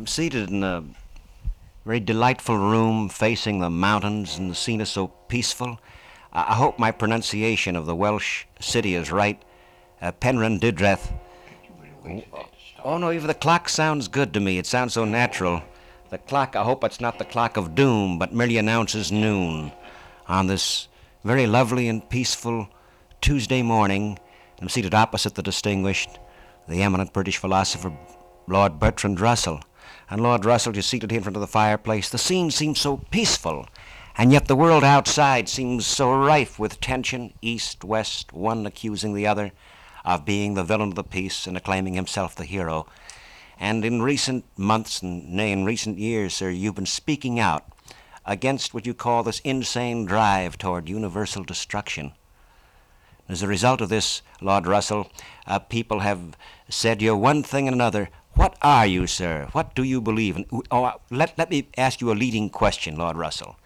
I'm seated in a very delightful room facing the mountains, and the scene is so peaceful. I hope my pronunciation of the Welsh city is right. Uh, Penrhyndeudraeth. Oh no, even the clock sounds good to me. It sounds so natural. The clock, I hope it's not the clock of doom, but merely announces noon on this very lovely and peaceful Tuesday morning. I'm seated opposite the distinguished, the eminent British philosopher, Lord Bertrand Russell. And Lord Russell, you're seated here in front of the fireplace. The scene seems so peaceful, and yet the world outside seems so rife with tension, east, west, one accusing the other of being the villain of the piece and acclaiming himself the hero. And in recent months, and nay, in recent years, sir, you've been speaking out against what you call this insane drive toward universal destruction. As a result of this, Lord Russell, uh, people have said you're one thing and another. What are you, sir? What do you believe in? Oh, let, let me ask you a leading question, Lord Russell.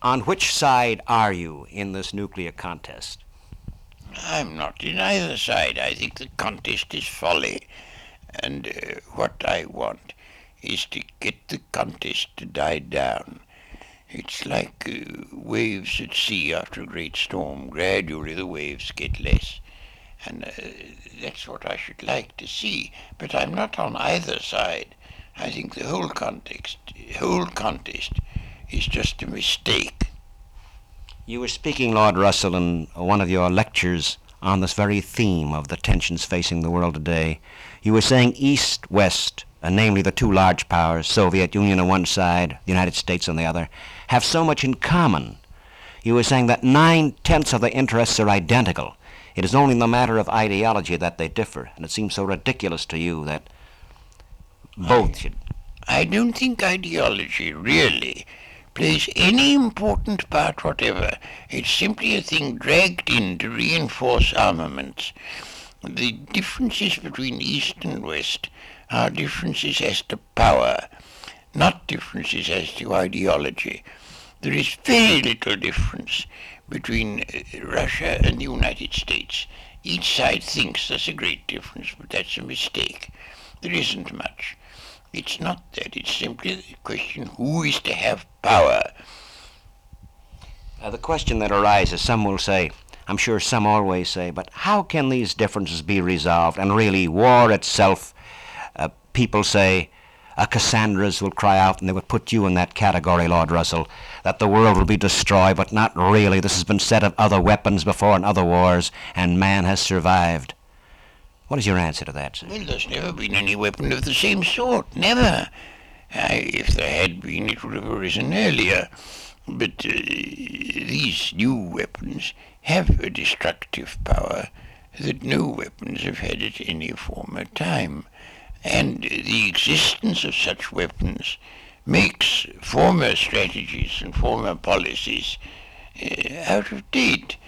On which side are you in this nuclear contest? I'm not in either side. I think the contest is folly. And uh, what I want is to get the contest to die down. It's like uh, waves at sea after a great storm. Gradually the waves get less. And uh, that's what I should like to see. But I'm not on either side. I think the whole context, whole contest is just a mistake. You were speaking, Lord Russell, in one of your lectures on this very theme of the tensions facing the world today. You were saying East West, uh, namely the two large powers, Soviet Union on one side, the United States on the other, have so much in common. You were saying that nine tenths of the interests are identical. It is only in the matter of ideology that they differ, and it seems so ridiculous to you that both should. I don't think ideology really plays any important part whatever. It's simply a thing dragged in to reinforce armaments. The differences between East and West are differences as to power, not differences as to ideology. There is very little difference between uh, Russia and the United States. Each side thinks there's a great difference, but that's a mistake. There isn't much. It's not that. It's simply the question who is to have power. Uh, the question that arises, some will say, I'm sure some always say, but how can these differences be resolved? And really, war itself, uh, people say, uh, Cassandras will cry out, and they would put you in that category, Lord Russell, that the world will be destroyed, but not really. This has been said of other weapons before in other wars, and man has survived. What is your answer to that, sir? Well, there's never been any weapon of the same sort. Never. Uh, if there had been, it would have arisen earlier. But uh, these new weapons have a destructive power that no weapons have had at any former time. And the existence of such weapons makes former strategies and former policies uh, out of date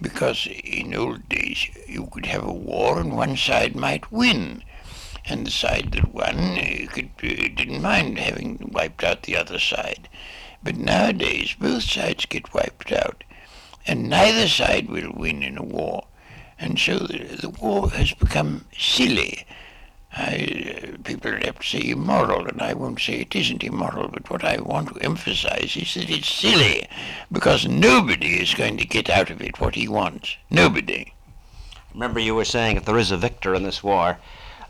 because in old days you could have a war and one side might win, and the side that won uh, could, uh, didn't mind having wiped out the other side. But nowadays both sides get wiped out, and neither side will win in a war, and so the, the war has become silly. I, uh, people have to say immoral, and I won't say it isn't immoral, but what I want to emphasize is that it's silly, because nobody is going to get out of it what he wants. Nobody. Remember, you were saying if there is a victor in this war,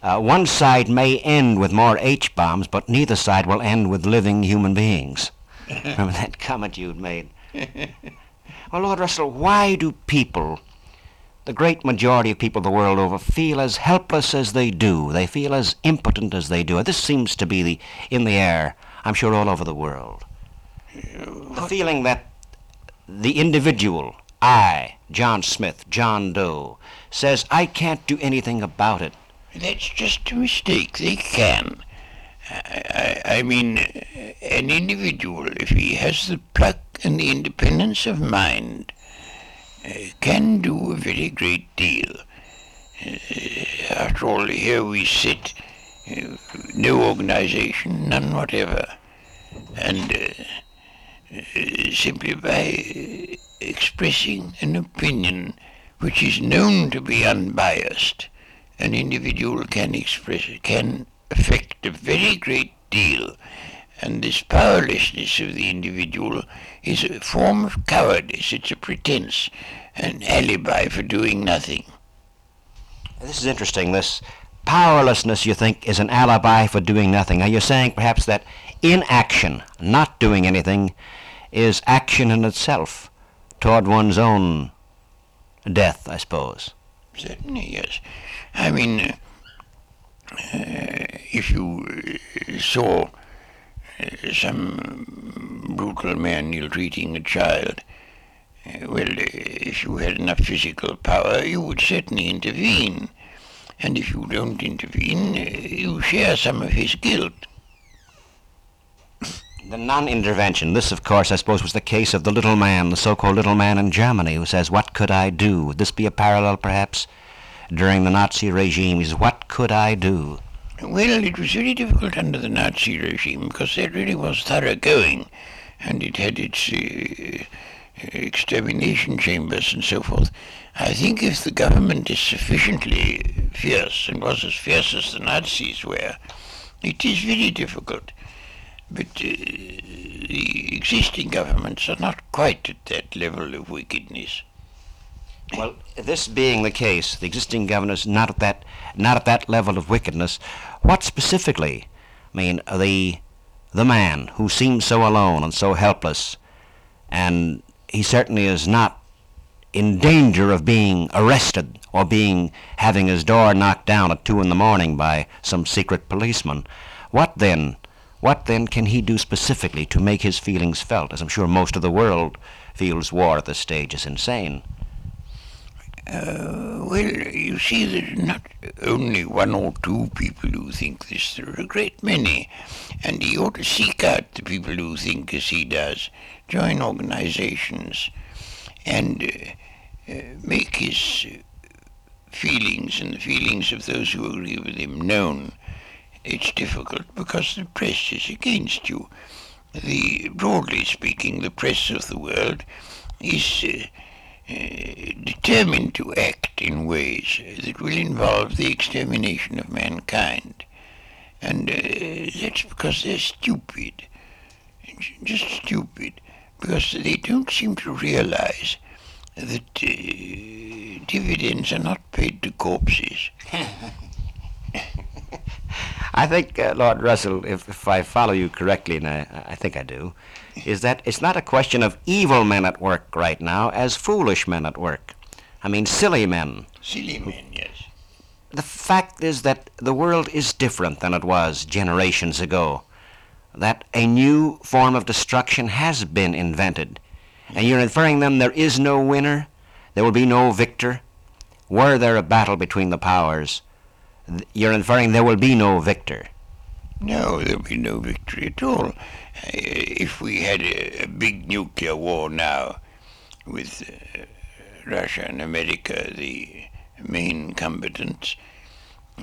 uh, one side may end with more H bombs, but neither side will end with living human beings. Remember that comment you'd made? well, Lord Russell, why do people the great majority of people the world over feel as helpless as they do. They feel as impotent as they do. This seems to be the, in the air, I'm sure, all over the world. The feeling that the individual, I, John Smith, John Doe, says, I can't do anything about it. That's just a mistake. They can. I, I, I mean, an individual, if he has the pluck and the independence of mind, can do a very great deal. Uh, after all, here we sit, uh, no organization, none whatever, and simply by expressing an opinion which is known to be unbiased, an individual can express can affect a very great deal, and this powerlessness of the individual is a form of cowardice. It's a pretense, an alibi for doing nothing. This is interesting. This powerlessness, you think, is an alibi for doing nothing. Are you saying perhaps that inaction, not doing anything, is action in itself toward one's own death, I suppose? Certainly, yes. I mean, uh, if you uh, saw uh, some brutal man ill-treating a child, well, if you had enough physical power, you would certainly intervene. And if you don't intervene, you share some of his guilt. The non-intervention. This, of course, I suppose, was the case of the little man, the so-called little man in Germany, who says, "What could I do?" Would this be a parallel, perhaps, during the Nazi regime? He says, "What could I do?" Well, it was very difficult under the Nazi regime because there really was thoroughgoing and it had its uh, extermination chambers and so forth. I think if the government is sufficiently fierce and was as fierce as the Nazis were, it is very difficult. But uh, the existing governments are not quite at that level of wickedness. Well, this being the case, the existing governors not at that not at that level of wickedness. What specifically? I mean, the the man who seems so alone and so helpless, and he certainly is not in danger of being arrested or being having his door knocked down at two in the morning by some secret policeman. What then? What then can he do specifically to make his feelings felt? As I'm sure most of the world feels war at this stage is insane. Uh, well, you see, there's not only one or two people who think this. There are a great many, and he ought to seek out the people who think as he does, join organizations, and uh, uh, make his uh, feelings and the feelings of those who agree with him known. It's difficult because the press is against you. The broadly speaking, the press of the world is. Determined to act in ways that will involve the extermination of mankind. And uh, that's because they're stupid. Just stupid. Because they don't seem to realize that uh, dividends are not paid to corpses. I think, uh, Lord Russell, if, if I follow you correctly, and I, I think I do, is that it's not a question of evil men at work right now as foolish men at work. I mean, silly men. Silly men, yes. The fact is that the world is different than it was generations ago. That a new form of destruction has been invented. And you're inferring then there is no winner, there will be no victor. Were there a battle between the powers, th- you're inferring there will be no victor. No, there'll be no victory at all. Uh, if we had a, a big nuclear war now with uh, Russia and America, the main combatants,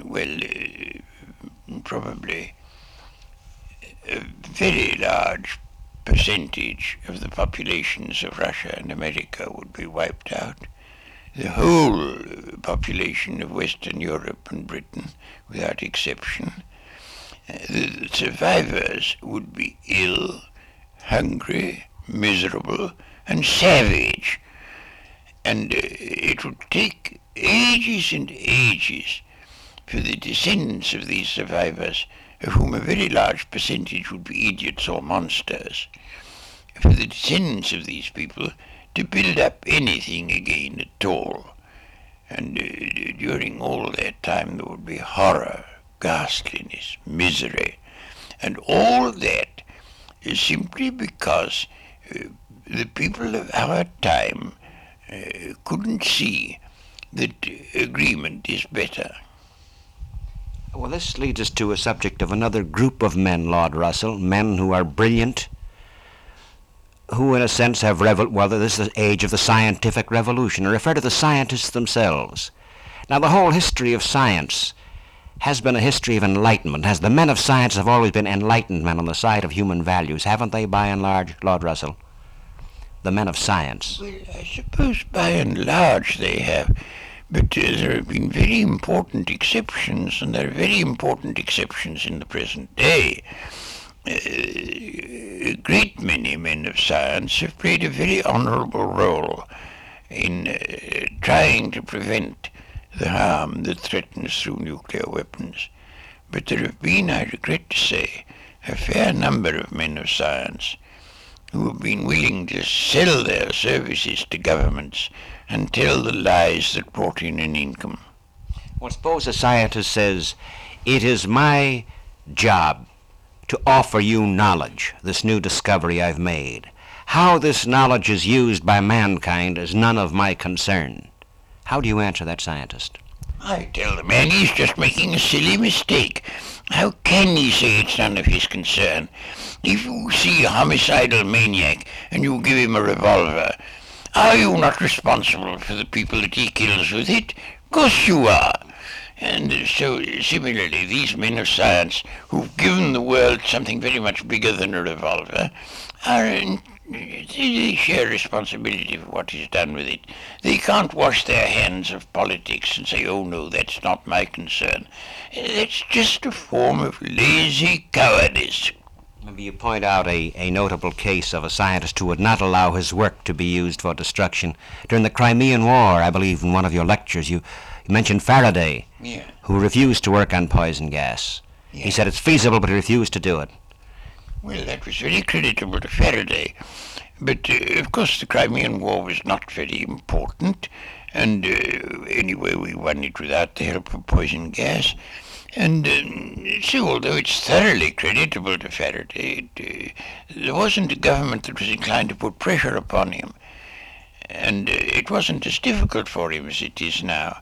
well, uh, probably a very large percentage of the populations of Russia and America would be wiped out. The whole population of Western Europe and Britain, without exception, the survivors would be ill, hungry, miserable, and savage. And uh, it would take ages and ages for the descendants of these survivors, of whom a very large percentage would be idiots or monsters, for the descendants of these people to build up anything again at all. And uh, during all that time there would be horror, ghastliness, misery, and all that is simply because uh, the people of our time uh, couldn't see that agreement is better. Well, this leads us to a subject of another group of men, Lord Russell, men who are brilliant, who in a sense have revel well this is the age of the scientific revolution I refer to the scientists themselves now the whole history of science has been a history of enlightenment. Has the men of science have always been enlightened men on the side of human values? Haven't they by and large lord russell? The men of science. Well i suppose by and large they have But uh, there have been very important exceptions, and there are very important exceptions in the present day. Uh, a great many men of science have played a very honourable role in uh, trying to prevent the harm that threatens through nuclear weapons. But there have been, I regret to say, a fair number of men of science who have been willing to sell their services to governments and tell the lies that brought in an income. Well, suppose a scientist says, It is my job to offer you knowledge, this new discovery I've made. How this knowledge is used by mankind is none of my concern. How do you answer that scientist? I tell the man he's just making a silly mistake. How can he say it's none of his concern? If you see a homicidal maniac and you give him a revolver, are you not responsible for the people that he kills with it? Of course you are. And uh, so, similarly, these men of science who've given the world something very much bigger than a revolver are they share responsibility for what is done with it. They can't wash their hands of politics and say, oh no, that's not my concern. That's just a form of lazy cowardice. Maybe you point out a, a notable case of a scientist who would not allow his work to be used for destruction. During the Crimean War, I believe in one of your lectures, you, you mentioned Faraday, Yeah. who refused to work on poison gas. He said it's feasible, but he refused to do it. Well, that was very creditable to Faraday. But, uh, of course, the Crimean War was not very important, and uh, anyway, we won it without the help of poison gas. And um, so, although it's thoroughly creditable to Faraday, it, uh, there wasn't a government that was inclined to put pressure upon him. And uh, it wasn't as difficult for him as it is now.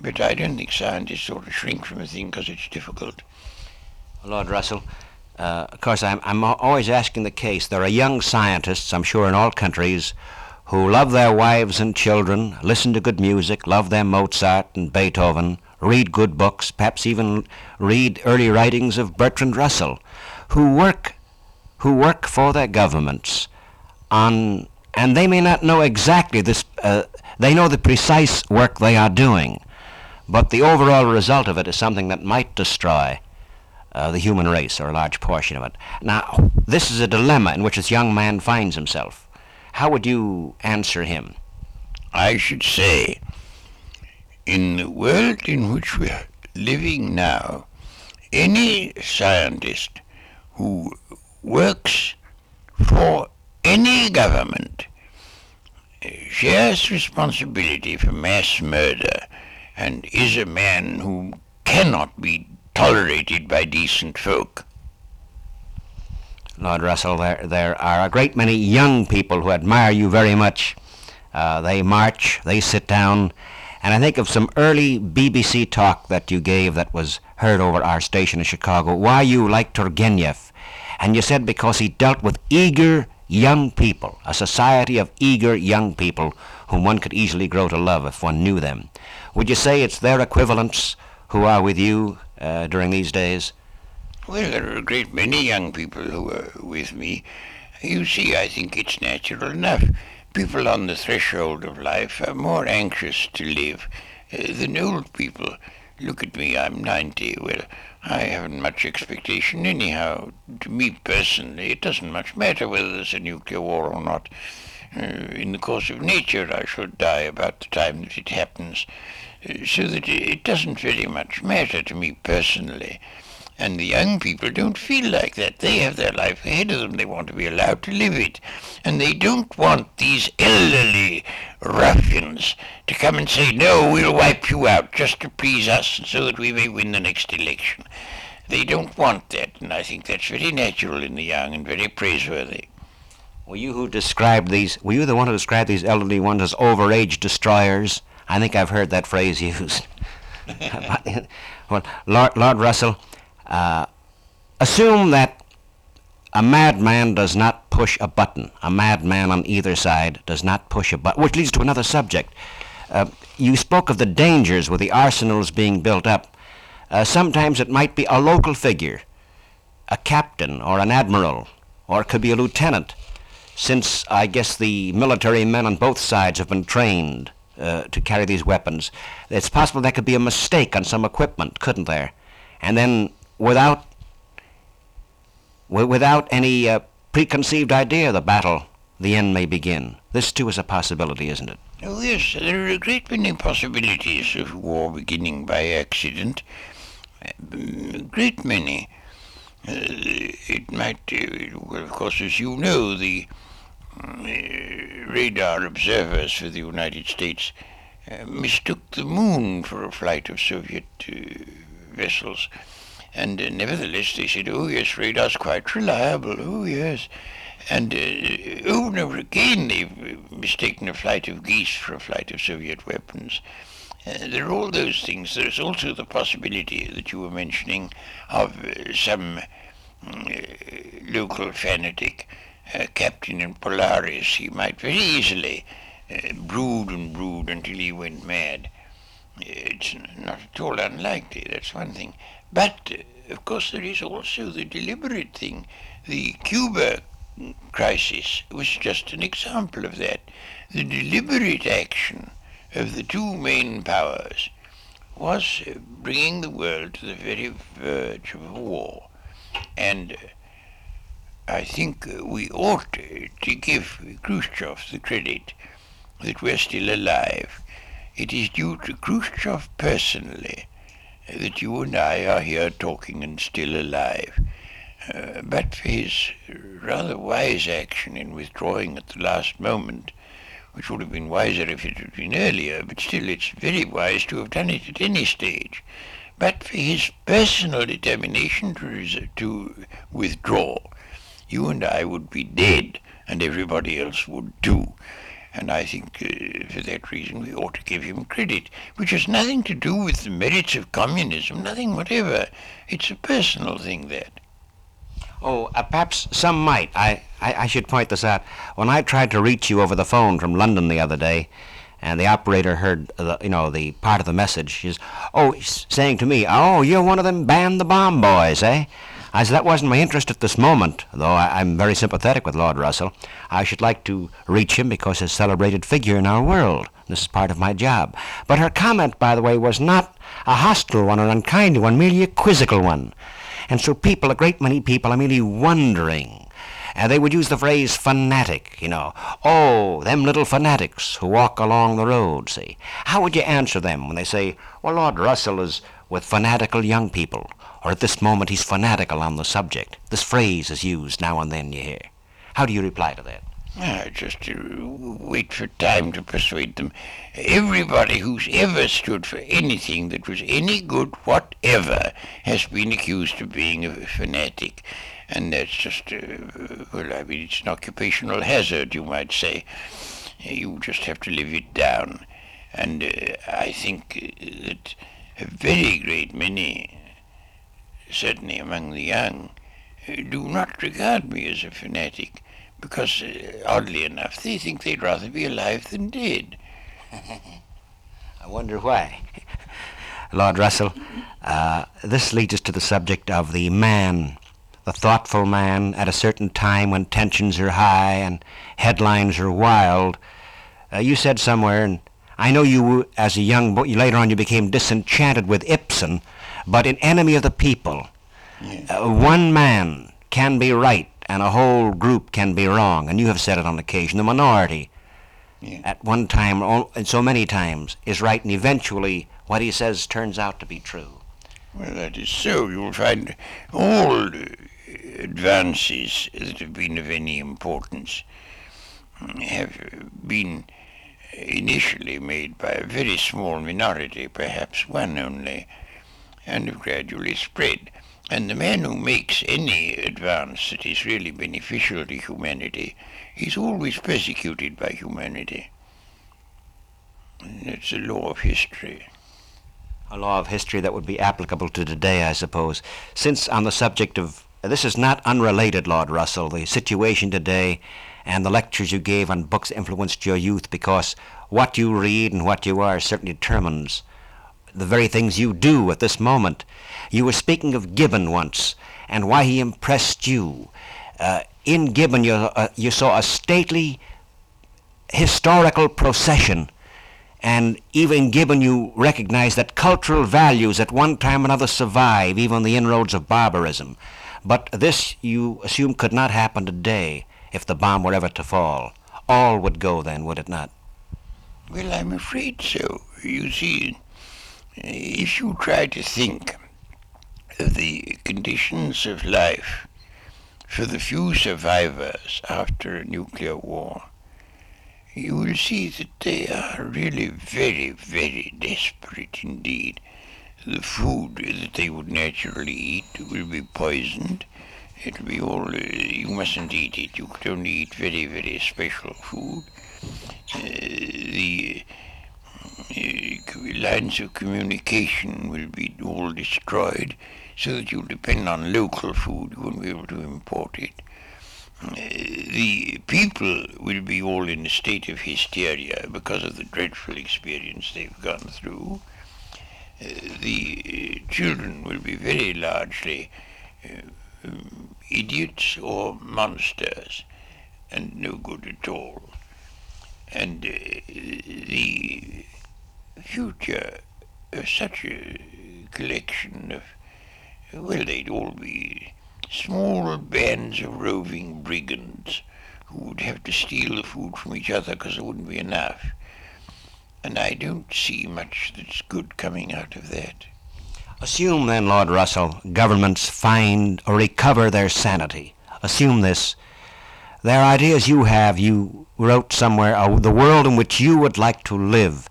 But I don't think scientists sort of shrink from a thing because it's difficult. Lord Russell, uh, of course, I'm, I'm always asking the case. There are young scientists, I'm sure, in all countries, who love their wives and children, listen to good music, love their Mozart and Beethoven, read good books, perhaps even read early writings of Bertrand Russell, who work, who work for their governments on, and they may not know exactly this. Uh, they know the precise work they are doing, but the overall result of it is something that might destroy uh, the human race, or a large portion of it. Now, this is a dilemma in which this young man finds himself. How would you answer him? I should say, in the world in which we are living now, any scientist who works for any government shares responsibility for mass murder and is a man who cannot be tolerated by decent folk. Lord Russell, there, there are a great many young people who admire you very much. Uh, they march, they sit down, and I think of some early BBC talk that you gave that was heard over our station in Chicago, why you like Turgenev. And you said because he dealt with eager young people, a society of eager young people whom one could easily grow to love if one knew them. Would you say it's their equivalents who are with you uh, during these days? Well, there are a great many young people who are with me. You see, I think it's natural enough. People on the threshold of life are more anxious to live uh, than old people. Look at me, I'm 90. Well, I haven't much expectation anyhow. To me personally, it doesn't much matter whether there's a nuclear war or not. Uh, in the course of nature, I shall die about the time that it happens. So that it doesn't very much matter to me personally. And the young people don't feel like that. They have their life ahead of them. They want to be allowed to live it. And they don't want these elderly ruffians to come and say, no, we'll wipe you out just to please us so that we may win the next election. They don't want that, and I think that's very natural in the young and very praiseworthy. Were you who described these? Were you the one who described these elderly ones as overage destroyers? I think I've heard that phrase used. well, Lord, Lord Russell, uh, assume that a madman does not push a button. A madman on either side does not push a button, which leads to another subject. Uh, you spoke of the dangers with the arsenals being built up. Uh, sometimes it might be a local figure, a captain or an admiral, or it could be a lieutenant, since I guess the military men on both sides have been trained uh, to carry these weapons. It's possible there could be a mistake on some equipment, couldn't there? And then, without wi- without any uh, preconceived idea the battle, the end may begin. This too is a possibility, isn't it? Oh, yes, there are a great many possibilities of war beginning by accident. A great many. Uh, it might, uh, well, of course, as you know, the radar observers for the United States uh, mistook the moon for a flight of Soviet uh, vessels. And uh, nevertheless, they said, oh, yes, radar's quite reliable. Oh, yes. And uh, over and over again, they've uh, mistaken a flight of geese for a flight of Soviet weapons. Uh, there are all those things. There's also the possibility that you were mentioning of some mm, local fanatic, uh, captain in Polaris. He might very easily uh, brood and brood until he went mad. It's not at all unlikely, that's one thing. But, uh, of course, there is also the deliberate thing. The Cuba crisis was just an example of that. The deliberate action of the two main powers was uh, bringing the world to the very verge of war. And uh, I think uh, we ought uh, to give Khrushchev the credit that we're still alive. It is due to Khrushchev personally that you and I are here talking and still alive. Uh, but for his rather wise action in withdrawing at the last moment, which would have been wiser if it had been earlier, but still it's very wise to have done it at any stage. But for his personal determination to, to withdraw, you and I would be dead, and everybody else would too. And I think uh, for that reason we ought to give him credit, which has nothing to do with the merits of communism, nothing whatever. It's a personal thing, that. Oh, uh, perhaps some might. I, I, I should point this out. When I tried to reach you over the phone from London the other day, and the operator heard, the, you know, the part of the message, she's, oh, saying to me, oh, you're one of them ban the bomb boys, eh? Said, that wasn't my interest at this moment, though I, I'm very sympathetic with Lord Russell. I should like to reach him because he's a celebrated figure in our world. This is part of my job. But her comment, by the way, was not a hostile one or unkind one, merely a quizzical one. And so people, a great many people, are merely wondering. And they would use the phrase fanatic, you know. Oh, them little fanatics who walk along the road, see. How would you answer them when they say, well, Lord Russell is with fanatical young people, or at this moment he's fanatical on the subject? This phrase is used now and then, you hear. How do you reply to that? Ah, just to wait for time to persuade them. Everybody who's ever stood for anything that was any good whatever has been accused of being a fanatic. And that's just, uh, well, I mean, it's an occupational hazard, you might say. You just have to live it down. And uh, I think uh, that a very great many, certainly among the young, uh, do not regard me as a fanatic because, uh, oddly enough, they think they'd rather be alive than dead. I wonder why. Lord Russell, uh, this leads us to the subject of the man, the thoughtful man, at a certain time when tensions are high and headlines are wild. Uh, you said somewhere, and I know you, as a young boy, later on you became disenchanted with Ibsen, but an Enemy of the People, uh, one man can be right and a whole group can be wrong, and you have said it on occasion. The minority, Yeah. at one time and so many times, is right, and eventually what he says turns out to be true. Well, that is so. You'll find all advances that have been of any importance have been initially made by a very small minority, perhaps one only, and have gradually spread. And the man who makes any advance that is really beneficial to humanity is always persecuted by humanity. And it's a law of history. A law of history that would be applicable to today, I suppose. Since on the subject of this is not unrelated, Lord Russell, the situation today and the lectures you gave on books influenced your youth, because what you read and what you are certainly determines the very things you do at this moment. You were speaking of Gibbon once and why he impressed you. Uh, in Gibbon, you, uh, you saw a stately historical procession, and even Gibbon, you recognize that cultural values at one time or another survive even the inroads of barbarism. But this you assume could not happen today if the bomb were ever to fall. All would go then, would it not? Well, I'm afraid so. You see, if you try to think of the conditions of life for the few survivors after a nuclear war, you will see that they are really very, very desperate indeed. The food that they would naturally eat will be poisoned. It'll be all, uh, you mustn't eat it. You could only eat very, very special food. Uh, the lines of communication will be all destroyed so that you'll depend on local food. You won't be able to import it. Uh, the people will be all in a state of hysteria because of the dreadful experience they've gone through. Uh, the uh, children will be very largely um, idiots or monsters and no good at all. And the future of such a collection of, well, they'd all be small bands of roving brigands who would have to steal the food from each other because there wouldn't be enough. And I don't see much that's good coming out of that. Assume then, Lord Russell, governments find or recover their sanity. Assume this. There are ideas you have, you wrote somewhere, uh, the world in which you would like to live.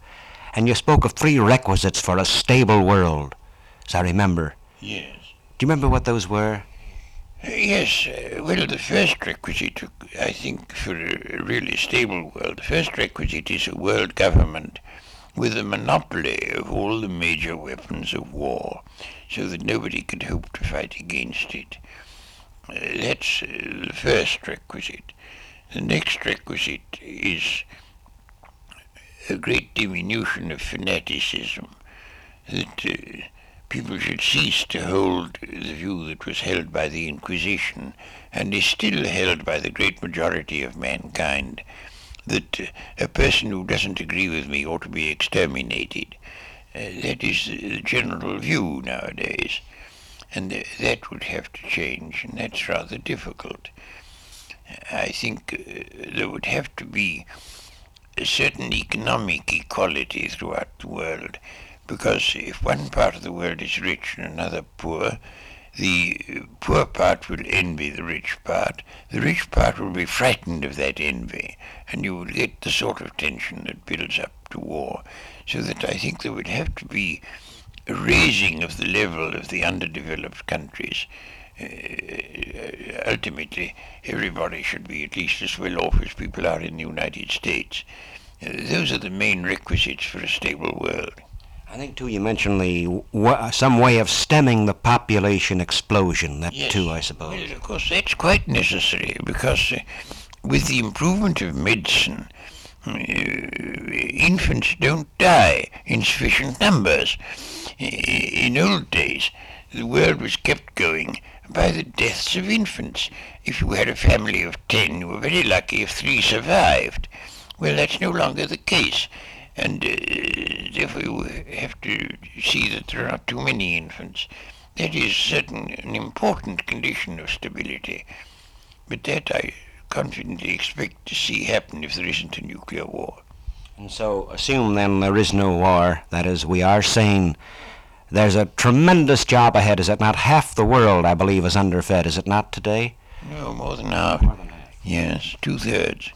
And you spoke of three requisites for a stable world, as I remember. Yes. Do you remember what those were? Yes, uh, well, the first requisite, I think, for a really stable world, the first requisite is a world government with a monopoly of all the major weapons of war, so that nobody could hope to fight against it. Uh, that's uh, the first requisite. The next requisite is a great diminution of fanaticism, that uh, people should cease to hold the view that was held by the Inquisition and is still held by the great majority of mankind that uh, a person who doesn't agree with me ought to be exterminated. Uh, that is the general view nowadays. And uh, that would have to change, and that's rather difficult. I think uh, there would have to be certain economic equality throughout the world because if one part of the world is rich and another poor, the poor part will envy the rich part. The rich part will be frightened of that envy, and you will get the sort of tension that builds up to war. So that I think there would have to be a raising of the level of the underdeveloped countries. Uh, ultimately, everybody should be at least as well off as people are in the United States. Uh, those are the main requisites for a stable world. I think too you mentioned the w- some way of stemming the population explosion. That Yes. too, I suppose. Well, of course, that's quite necessary because uh, with the improvement of medicine, uh, infants don't die in sufficient numbers. In old days, the world was kept going by the deaths of infants. If you had a family of ten, you were very lucky if three survived. Well, that's no longer the case. And uh, you have to see that there are too many infants. That is certain an important condition of stability. But that I confidently expect to see happen if there isn't a nuclear war. And so, assume then there is no war. That is, we are saying there's a tremendous job ahead. Is it not? Half the world, I believe, is underfed. Is it not today? No, more than half. Yes, two thirds.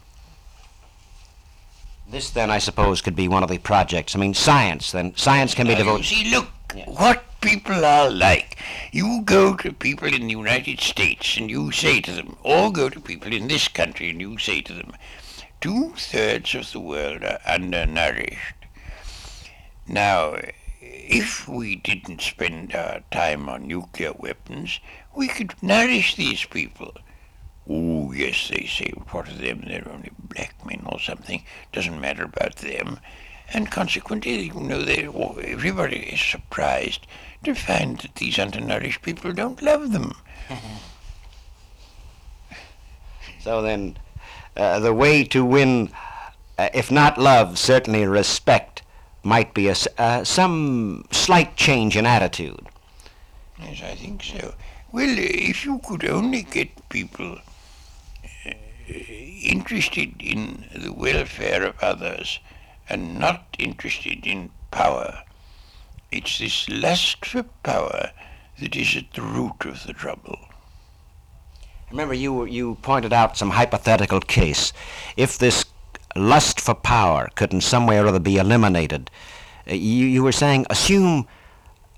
This then, I suppose, could be one of the projects. I mean, science. Then science can be devoted. see, look what people are like. You go to people in the United States and you say to them, or go to people in this country and you say to them, two thirds of the world are undernourished. Now, if we didn't spend our time on nuclear weapons, we could nourish these people. Oh, yes, they say, what of them? They're only black men or something. Doesn't matter about them. And consequently, you know, they, everybody is surprised to find that these undernourished people don't love them. So then, uh, the way to win uh, if not love, certainly respect, might be a, uh, some slight change in attitude. Yes, I think so. Well, if you could only get people uh, interested in the welfare of others and not interested in power, it's this lust for power that is at the root of the trouble. Remember, you you pointed out some hypothetical case. If this lust for power could in some way or other be eliminated, uh, you, you were saying assume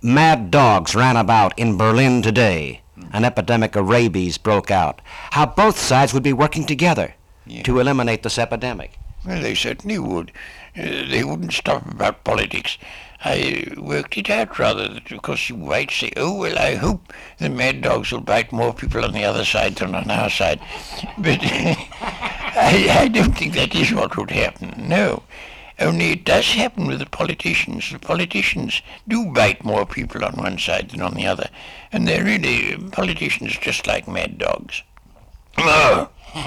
mad dogs ran about in Berlin today, an epidemic of rabies broke out. How both sides would be working together Yeah. to eliminate this epidemic. Well, they certainly would. Uh, they wouldn't stop about politics. I worked it out rather, because you might say, oh, well, I hope the mad dogs will bite more people on the other side than on our side. But I, I don't think that is what would happen, no. Only it does happen with the politicians. The politicians do bite more people on one side than on the other. And they're really politicians just like mad dogs. Oh.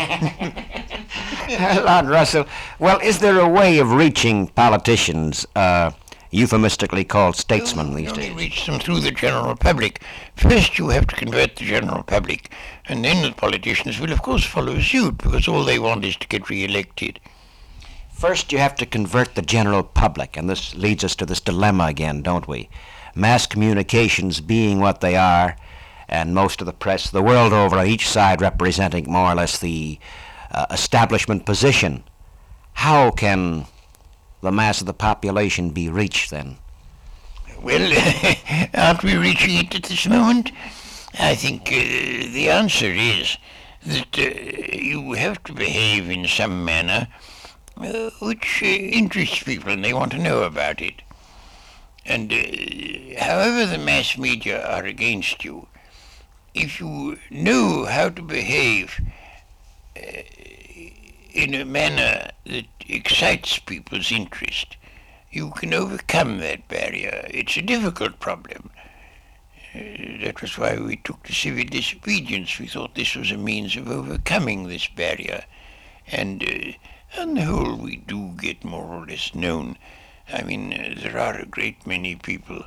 Lord Russell, well, is there a way of reaching politicians, uh, euphemistically called statesmen You these days? reach them through the general public. First, you have to convert the general public, and then the politicians will, of course, follow suit because all they want is to get re-elected. First, you have to convert the general public, and this leads us to this dilemma again, don't we? Mass communications being what they are, and most of the press the world over on each side representing more or less the uh, establishment position. How can the mass of the population be reached then? Well, aren't we reaching it at this moment? I think uh, the answer is that uh, you have to behave in some manner uh, which uh, interests people and they want to know about it. And uh, however the mass media are against you, if you know how to behave uh, in a manner that excites people's interest, you can overcome that barrier. It's a difficult problem. Uh, that was why we took to civil disobedience. We thought this was a means of overcoming this barrier. And uh, on the whole, we do get more or less known. I mean, uh, there are a great many people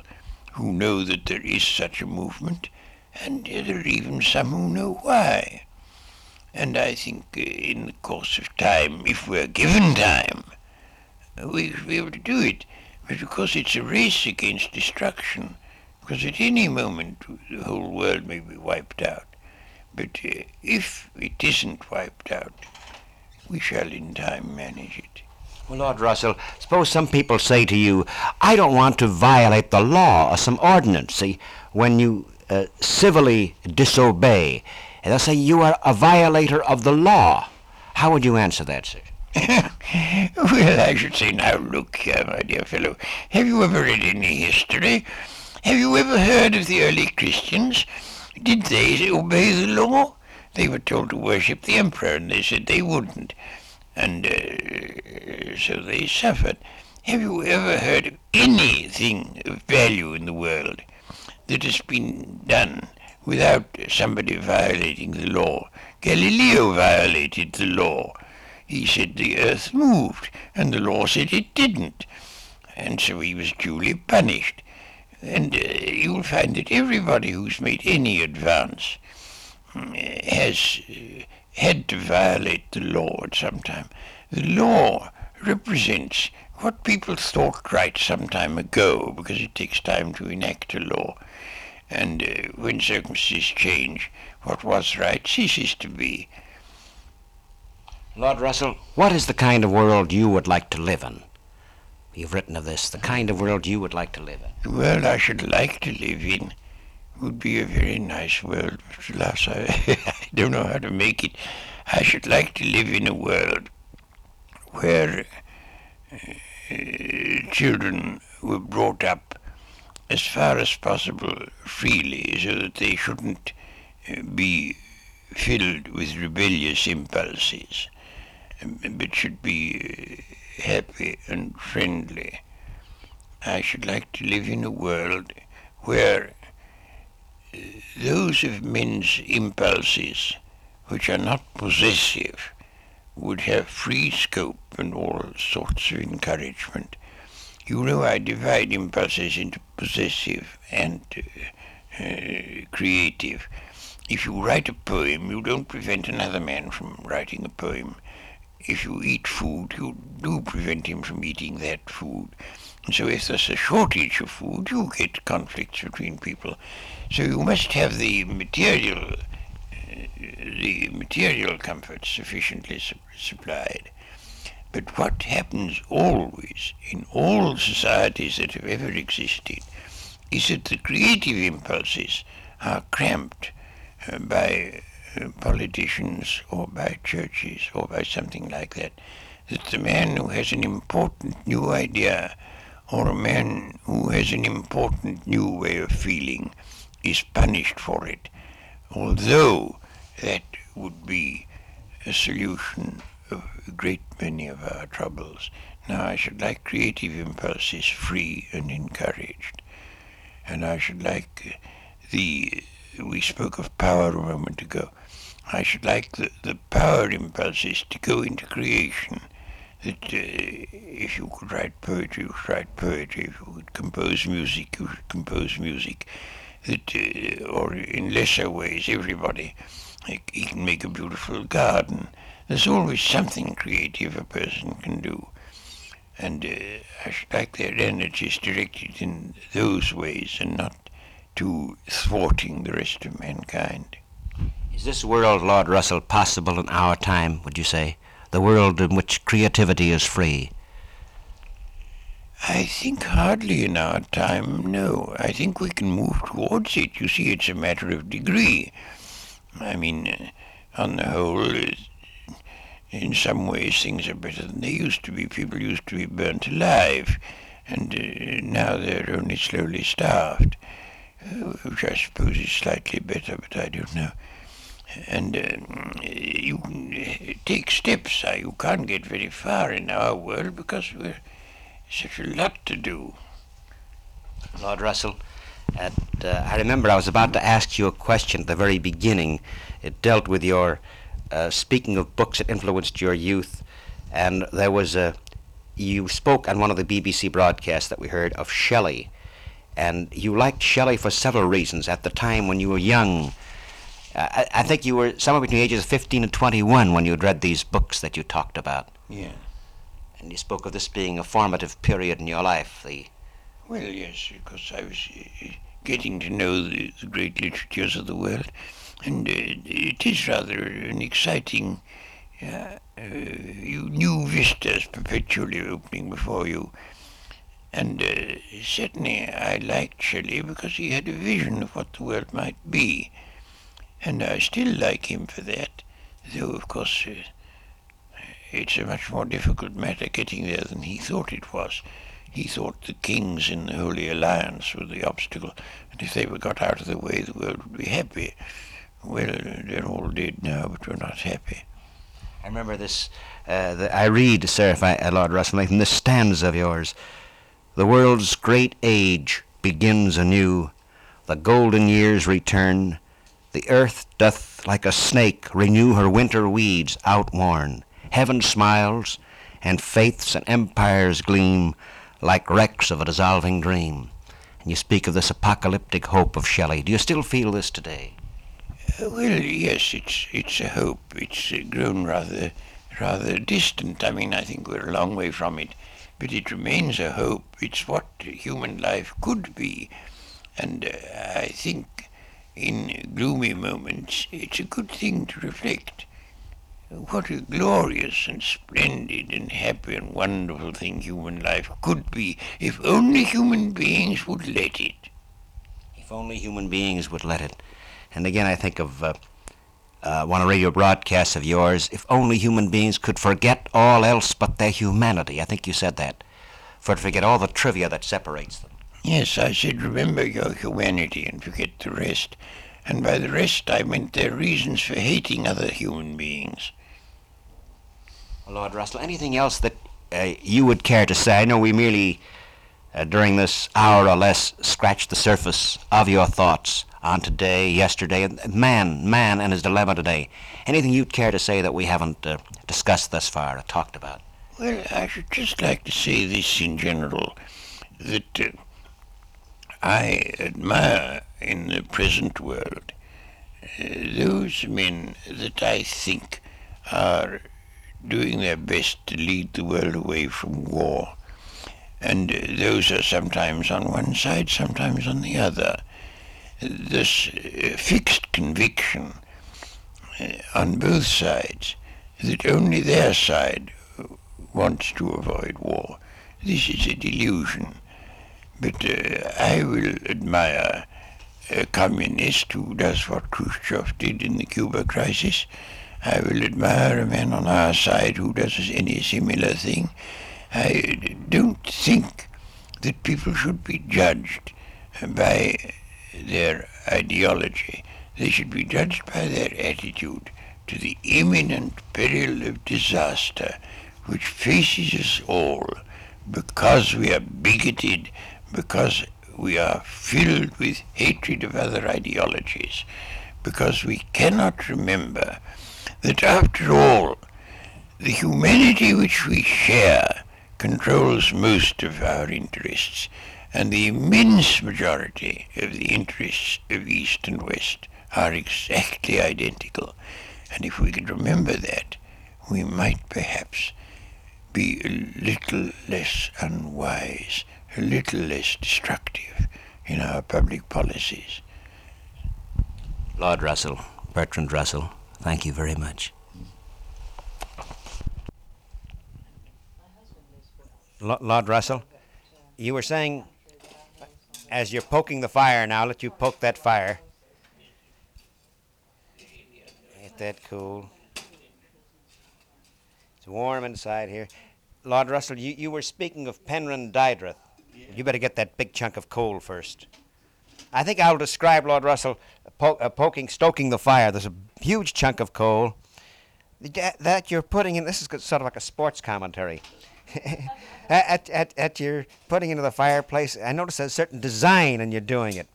who know that there is such a movement, and there are even some who know why. And I think uh, in the course of time, if we're given time, we should be able to do it. But because it's a race against destruction, because at any moment the whole world may be wiped out. But uh, if it isn't wiped out, we shall in time manage it. Well, Lord Russell, suppose some people say to you, I don't want to violate the law or some ordinance. See, when you uh, civilly disobey, and they'll say you are a violator of the law. How would you answer that, sir? well, I should say, now look here, my dear fellow, have you ever read any history? Have you ever heard of the early Christians? Did they obey the law? They were told to worship the emperor, and they said they wouldn't. And uh, so they suffered. Have you ever heard of anything of value in the world that has been done without somebody violating the law? Galileo violated the law. He said the earth moved, and the law said it didn't. And so he was duly punished. And uh, you'll find that everybody who's made any advance mm, has uh, had to violate the law at some time. The law represents what people thought right some time ago, because it takes time to enact a law. And uh, when circumstances change, what was right ceases to be. Lord Russell, what is the kind of world you would like to live in? You've written of this, the kind of world you would like to live in. The world I should like to live in would be a very nice world, alas, I, I don't know how to make it. I should like to live in a world where uh, children were brought up as far as possible freely so that they shouldn't uh, be filled with rebellious impulses, um, but should be uh, happy and friendly. I should like to live in a world where uh, those of men's impulses which are not possessive would have free scope and all sorts of encouragement. You know, I divide impulses into possessive and uh, uh, creative. If you write a poem, you don't prevent another man from writing a poem. If you eat food, you do prevent him from eating that food. So if there's a shortage of food, you get conflicts between people. So you must have the material, uh, the material comforts sufficiently su- supplied. But what happens always in all societies that have ever existed is that the creative impulses are cramped uh, by uh, politicians or by churches or by something like that. That the man who has an important new idea or a man who has an important new way of feeling is punished for it, although that would be a solution a great many of our troubles. Now, I should like creative impulses free and encouraged. And I should like the, we spoke of power a moment ago. I should like the, the power impulses to go into creation. That uh, if you could write poetry, you should write poetry. If you could compose music, you compose music. That, uh, or in lesser ways, everybody, he can make a beautiful garden. There's always something creative a person can do. And uh, I should like their energies directed in those ways and not to thwarting the rest of mankind. Is this world, Lord Russell, possible in our time, would you say? The world in which creativity is free? I think hardly in our time, no. I think we can move towards it. You see, it's a matter of degree. I mean, uh, on the whole, in some ways things are better than they used to be. People used to be burnt alive, and uh, now they're only slowly starved, uh, which I suppose is slightly better, but I don't know. And uh, you can take steps. Uh, you can't get very far in our world because we're such a lot to do. Lord Russell, at, uh, I remember I was about to ask you a question at the very beginning. It dealt with your uh, speaking of books that influenced your youth, and there was a you spoke on one of the BBC broadcasts that we heard of Shelley, and you liked Shelley for several reasons. At the time when you were young, uh, I, I think you were somewhere between the ages of 15 and 21 when you had read these books that you talked about, Yeah. and you spoke of this being a formative period in your life. The Well, yes, because I was uh, getting to know the, the great literatures of the world, and uh, it is rather an exciting. Uh, uh, you new vistas perpetually opening before you, and uh, certainly I liked Shelley because he had a vision of what the world might be, and I still like him for that, though of course. Uh, it's a much more difficult matter getting there than he thought it was. He thought the kings in the Holy Alliance were the obstacle, and if they were got out of the way, the world would be happy. Well, they're all dead now, but we're not happy. I remember this. Uh, the, I read, sir, if I, uh, Lord Russell, from this stanza of yours. The world's great age begins anew. The golden years return. The earth doth like a snake renew her winter weeds outworn. Heaven smiles, and faiths and empires gleam like wrecks of a dissolving dream. And you speak of this apocalyptic hope of Shelley. Do you still feel this today? Well, yes, it's it's a hope. It's uh, grown rather rather distant. I mean, I think we're a long way from it, but it remains a hope. It's what human life could be, and uh, I think in gloomy moments it's a good thing to reflect. What a glorious and splendid and happy and wonderful thing human life could be if only human beings would let it. If only human beings would let it. And again, I think of uh, uh, one of radio broadcast of yours. If only human beings could forget all else but their humanity. I think you said that. For to forget all the trivia that separates them. Yes, I said remember your humanity and forget the rest. And by the rest I meant their reasons for hating other human beings. Lord Russell, anything else that uh, you would care to say? I know we merely, uh, during this hour or less, scratched the surface of your thoughts on today, yesterday, man, man, and his dilemma today. Anything you'd care to say that we haven't uh, discussed thus far or talked about? Well, I should just like to say this in general that uh, I admire in the present world uh, those men that I think are doing their best to lead the world away from war. And those are sometimes on one side, sometimes on the other. This uh, fixed conviction uh, on both sides that only their side wants to avoid war. This is a delusion. But uh, I will admire a communist who does what Khrushchev did in the Cuba crisis. I will admire a man on our side who does any similar thing. I don't think that people should be judged by their ideology. They should be judged by their attitude to the imminent peril of disaster which faces us all because we are bigoted, because we are filled with hatred of other ideologies, because we cannot remember that after all, the humanity which we share controls most of our interests, and the immense majority of the interests of East and West are exactly identical. And if we could remember that, we might perhaps be a little less unwise, a little less destructive in our public policies. Lord Russell, Bertrand Russell, thank you very much. Lord Russell, you were saying, as you're poking the fire now, let you poke that fire. Ain't that cool? It's warm inside here. Lord Russell, you, you were speaking of Penrhyndeudraeth. You better get that big chunk of coal first. I think I'll describe Lord Russell po- uh, poking, stoking the fire. There's a huge chunk of coal that, that you're putting in. This is sort of like a sports commentary. at, at, at your putting into the fireplace, I notice a certain design and you're doing it,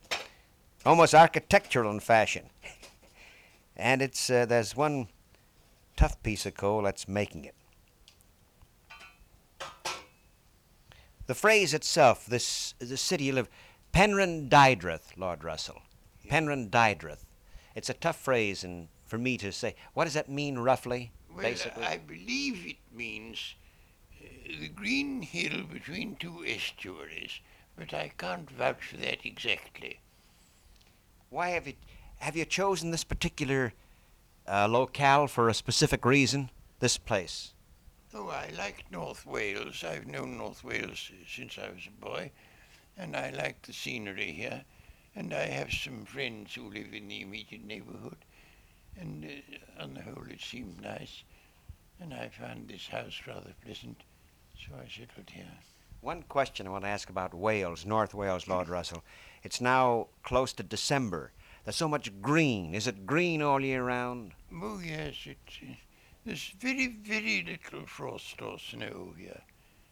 almost architectural in fashion. and it's uh, there's one tough piece of coal that's making it. The phrase itself, this the city you live, Penrhyndeudraeth, Lord Russell. Penrhyndeudraeth. It's a tough phrase and for me to say. What does that mean roughly? Well, basically? I believe it means the green hill between two estuaries, but I can't vouch for that exactly. Why have you have you chosen this particular uh, locale for a specific reason? This place. Oh, I like North Wales. I've known North Wales since I was a boy, and I like the scenery here. And I have some friends who live in the immediate neighborhood, and uh, on the whole it seemed nice. And I found this house rather pleasant, so I settled here. One question I want to ask about Wales, North Wales, Lord Russell. It's now close to December. There's so much green. Is it green all year round? Oh, yes, it, uh, there's very, very little frost or snow here.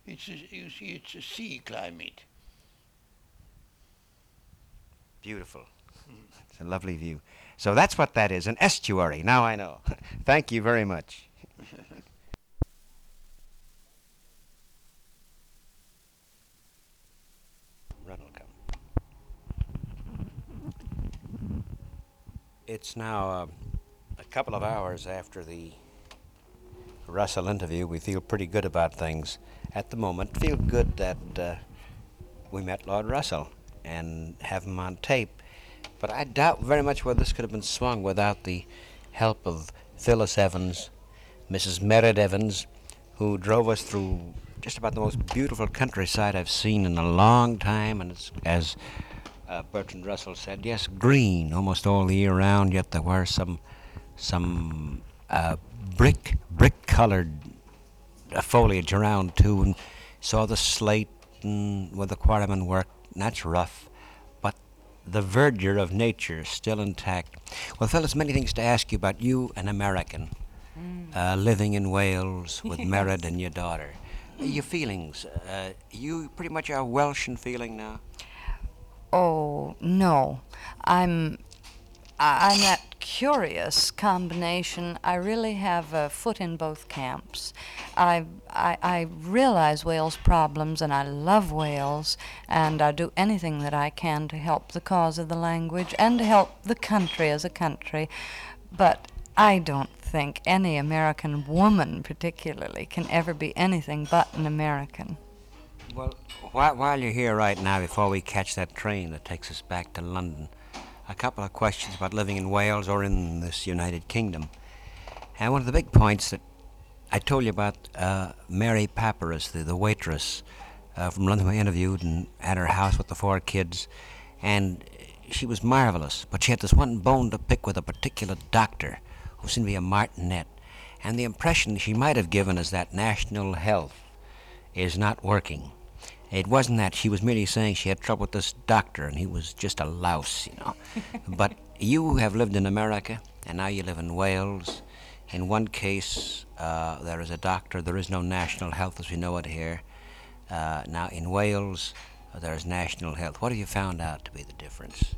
It's a, you see, it's a sea climate. Beautiful. It's a lovely view. So that's what that is, an estuary. Now I know. Thank you very much. Run will come. It's now uh, a couple of hours after the Russell interview. We feel pretty good about things at the moment. Feel good that uh, we met Lord Russell and have him on tape. But I doubt very much whether this could have been swung without the help of Phyllis Evans, Mrs. Merritt Evans, who drove us through just about the most beautiful countryside I've seen in a long time. And as uh, Bertrand Russell said, yes, green almost all the year round. Yet there were some some uh, brick brick colored uh, foliage around too, and saw the slate and where the quarrymen worked. And that's rough, but the verdure of nature is still intact. Well, Phyllis, many things to ask you about you, an American, uh, living in Wales with Merritt and your daughter. Your feelings? Uh, you pretty much are Welsh in feeling now. Oh, no. I'm I'm that curious combination. I really have a foot in both camps. I, I, I realize Wales' problems and I love Wales and I do anything that I can to help the cause of the language and to help the country as a country. But I don't think any American woman, particularly, can ever be anything but an American. Well, while, you're here right now, before we catch that train that takes us back to London, a couple of questions about living in Wales or in this United Kingdom. And one of the big points that I told you about uh, Mary Papyrus, the, the waitress uh, from London, I interviewed and at her house with the four kids. And she was marvelous, but she had this one bone to pick with a particular doctor who seemed to be a martinet. And the impression she might have given is that national health is not working. It wasn't that she was merely saying she had trouble with this doctor and he was just a louse, you know. but you have lived in America and now you live in Wales. In one case, uh, there is a doctor. There is no national health as we know it here. Uh, now in Wales, there is national health. What have you found out to be the difference?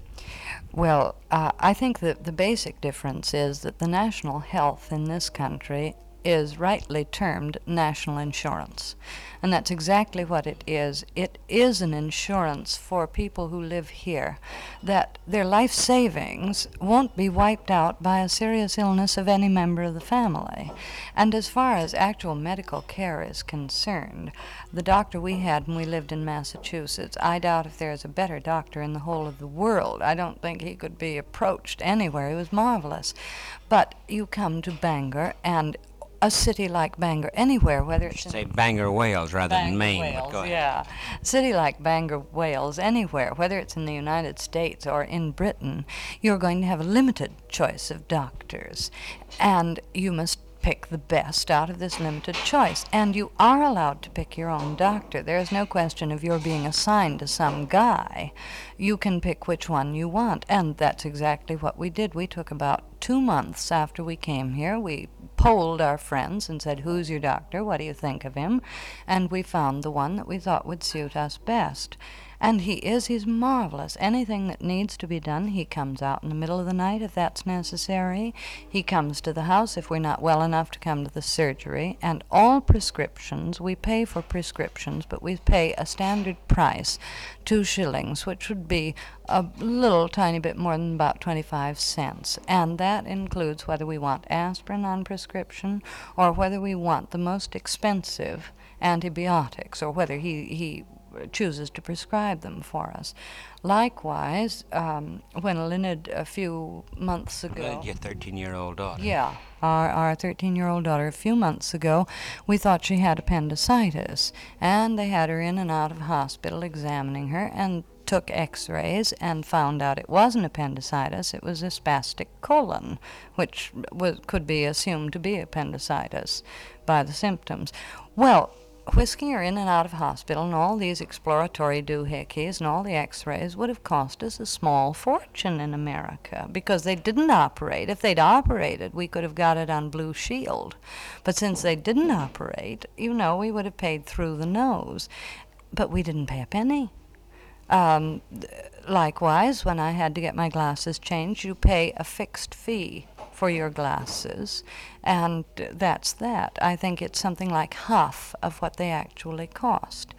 Well, uh, I think that the basic difference is that the national health in this country is rightly termed national insurance. And that's exactly what it is. It is an insurance for people who live here that their life savings won't be wiped out by a serious illness of any member of the family. And as far as actual medical care is concerned, the doctor we had when we lived in Massachusetts, I doubt if there's a better doctor in the whole of the world. I don't think he could be approached anywhere. He was marvelous. But you come to Bangor and a city like Bangor, anywhere, whether it's in Say Bangor, Wales, rather than Bangor, Maine. but Wales, go ahead. yeah. City like Bangor, Wales, anywhere, whether it's in the United States or in Britain, you're going to have a limited choice of doctors. And you must pick the best out of this limited choice. And you are allowed to pick your own doctor. There is no question of your being assigned to some guy. You can pick which one you want. And that's exactly what we did. We took about two months after we came here. We polled our friends and said, Who's your doctor? What do you think of him? And we found the one that we thought would suit us best. And he is, he's marvelous. Anything that needs to be done, he comes out in the middle of the night if that's necessary. He comes to the house if we're not well enough to come to the surgery. And all prescriptions, we pay for prescriptions, but we pay a standard price, two shillings, which would be a little tiny bit more than about 25 cents. And that includes whether we want aspirin on prescription or whether we want the most expensive antibiotics or whether he, he chooses to prescribe them for us. Likewise, um, when Lynyd a few months ago. Your 13 year old daughter. Yeah, our our 13 year old daughter. A few months ago, we thought she had appendicitis, and they had her in and out of hospital examining her, and took X-rays and found out it wasn't appendicitis. It was a spastic colon, which was could be assumed to be appendicitis by the symptoms. Well. Whisking her in and out of hospital and all these exploratory doohickeys and all the x-rays would have cost us a small fortune in America because they didn't operate. If they'd operated, we could have got it on Blue Shield. But since they didn't operate, you know, we would have paid through the nose. But we didn't pay a penny. Um, likewise, when I had to get my glasses changed, you pay a fixed fee for your glasses, and that's that. I think it's something like half of what they actually cost.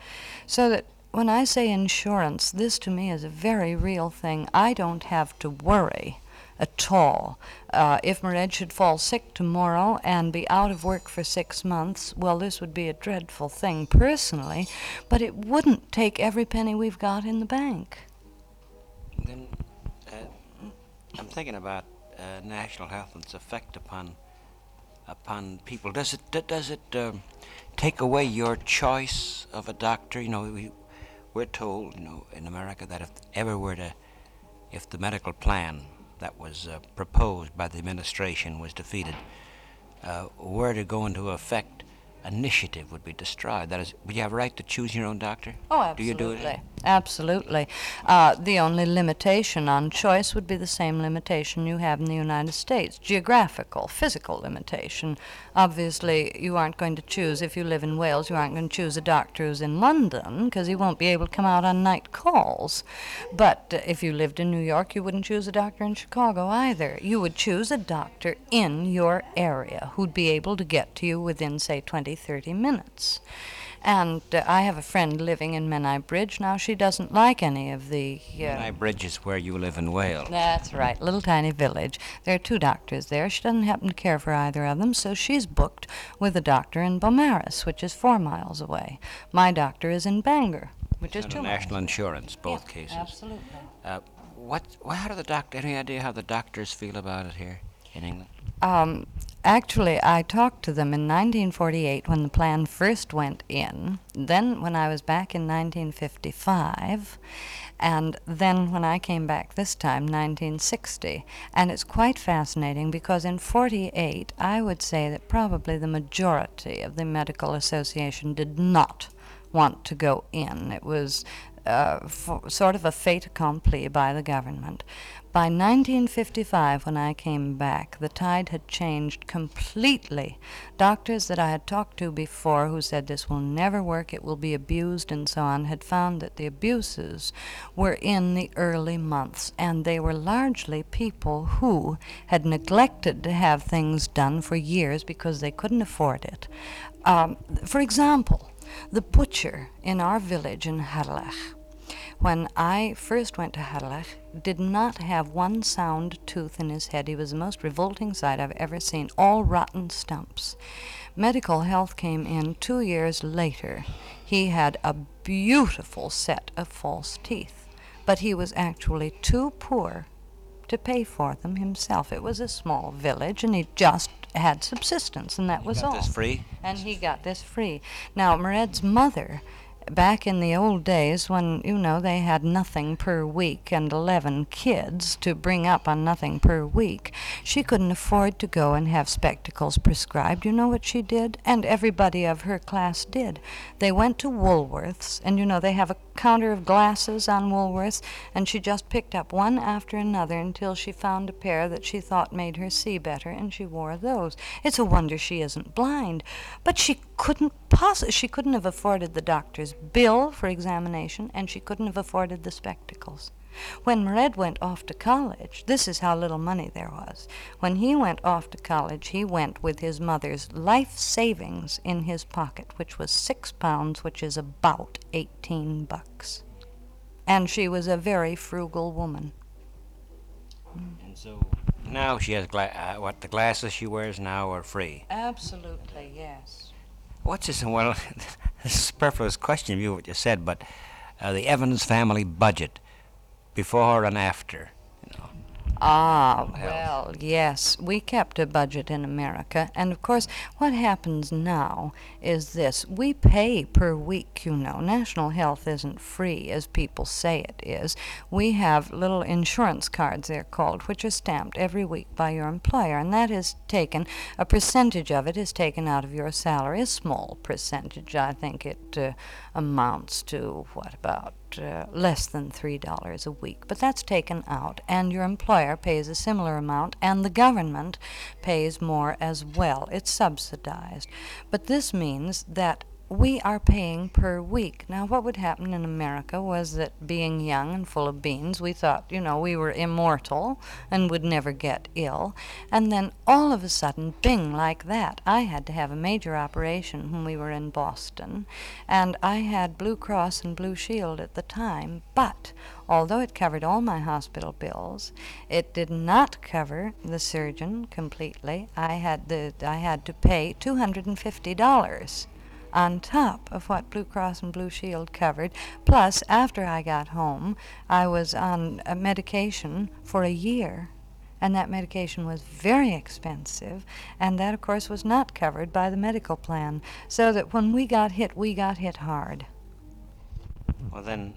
So that when I say insurance, this to me is a very real thing. I don't have to worry at all. Uh, if Mered should fall sick tomorrow and be out of work for six months, well, this would be a dreadful thing personally, but it wouldn't take every penny we've got in the bank. Then uh, I'm thinking about uh, national health and its effect upon upon people. Does it does it um, take away your choice of a doctor? You know, we, we're told, you know, in America that if ever were to, if the medical plan that was uh, proposed by the administration was defeated, uh, were to go into effect, initiative would be destroyed. That is, would you have a right to choose your own doctor? Oh, Do you do it? absolutely. Absolutely. Uh, the only limitation on choice would be the same limitation you have in the United States geographical, physical limitation. Obviously, you aren't going to choose, if you live in Wales, you aren't going to choose a doctor who's in London because he won't be able to come out on night calls. But uh, if you lived in New York, you wouldn't choose a doctor in Chicago either. You would choose a doctor in your area who'd be able to get to you within, say, 20, 30 minutes. And uh, I have a friend living in Menai Bridge. Now, she doesn't like any of the. Uh, Menai Bridge is where you live in Wales. that's right, little tiny village. There are two doctors there. She doesn't happen to care for either of them, so she's booked with a doctor in Beaumaris, which is four miles away. My doctor is in Bangor, which is Under two national insurance, both Yeah, cases. Absolutely. Uh, what? How do the doctor? Any idea how the doctors feel about it here in England? Um, actually, I talked to them in 1948 when the plan first went in, then when I was back in 1955, and then when I came back this time, 1960. And it's quite fascinating because in 48, I would say that probably the majority of the Medical Association did not want to go in. It was uh, sort of a fait accompli by the government. By 1955, when I came back, the tide had changed completely. Doctors that I had talked to before who said this will never work, it will be abused, and so on, had found that the abuses were in the early months, and they were largely people who had neglected to have things done for years because they couldn't afford it. Um, for example, the butcher in our village in Harlech when I first went to Harlech, did not have one sound tooth in his head. He was the most revolting sight I've ever seen, all rotten stumps. Medical health came in two years later. He had a beautiful set of false teeth, but he was actually too poor to pay for them himself. It was a small village, and he just had subsistence, and that was Got all this free? and he got this free. Now, Mered's mother, back in the old days when, you know, they had nothing per week and 11 kids to bring up on nothing per week, she couldn't afford to go and have spectacles prescribed. You know what she did? And everybody of her class did. They went to Woolworths, and, you know, they have a counter of glasses on Woolworths, and she just picked up one after another until she found a pair that she thought made her see better, and she wore those. It's a wonder she isn't blind. But she couldn't possibly, she couldn't have afforded the doctor's bill for examination, and she couldn't have afforded the spectacles. When Mered went off to college, this is how little money there was. When he went off to college, he went with his mother's life savings in his pocket, which was six pounds, which is about 18 bucks. And she was a very frugal woman. And so now she has gla- uh, what the glasses she wears now are free. Absolutely, yes. What's this? Well, this is a superfluous question of you what you said, but uh, the Evans family budget before and after. You know, Ah, well, yes. We kept a budget in America. And of course, what happens now is this we pay per week, you know. National health isn't free, as people say it is. We have little insurance cards, they're called, which are stamped every week by your employer. And that is taken, a percentage of it is taken out of your salary, a small percentage. I think it uh, amounts to, what, about uh, less than $3 a week. But that's taken out, and your employer pays a similar amount, and the government pays more as well. It's subsidized. But this means that we are paying per week. Now, what would happen in America was that being young and full of beans, we thought, you know, we were immortal and would never get ill. And then all of a sudden, bing, like that, I had to have a major operation when we were in Boston. And I had Blue Cross and Blue Shield at the time, but although it covered all my hospital bills, it did not cover the surgeon completely. I had, the, I had to pay $250 on top of what Blue Cross and Blue Shield covered. Plus, after I got home, I was on a medication for a year. And that medication was very expensive, and that, of course, was not covered by the medical plan. So that when we got hit, we got hit hard. well then,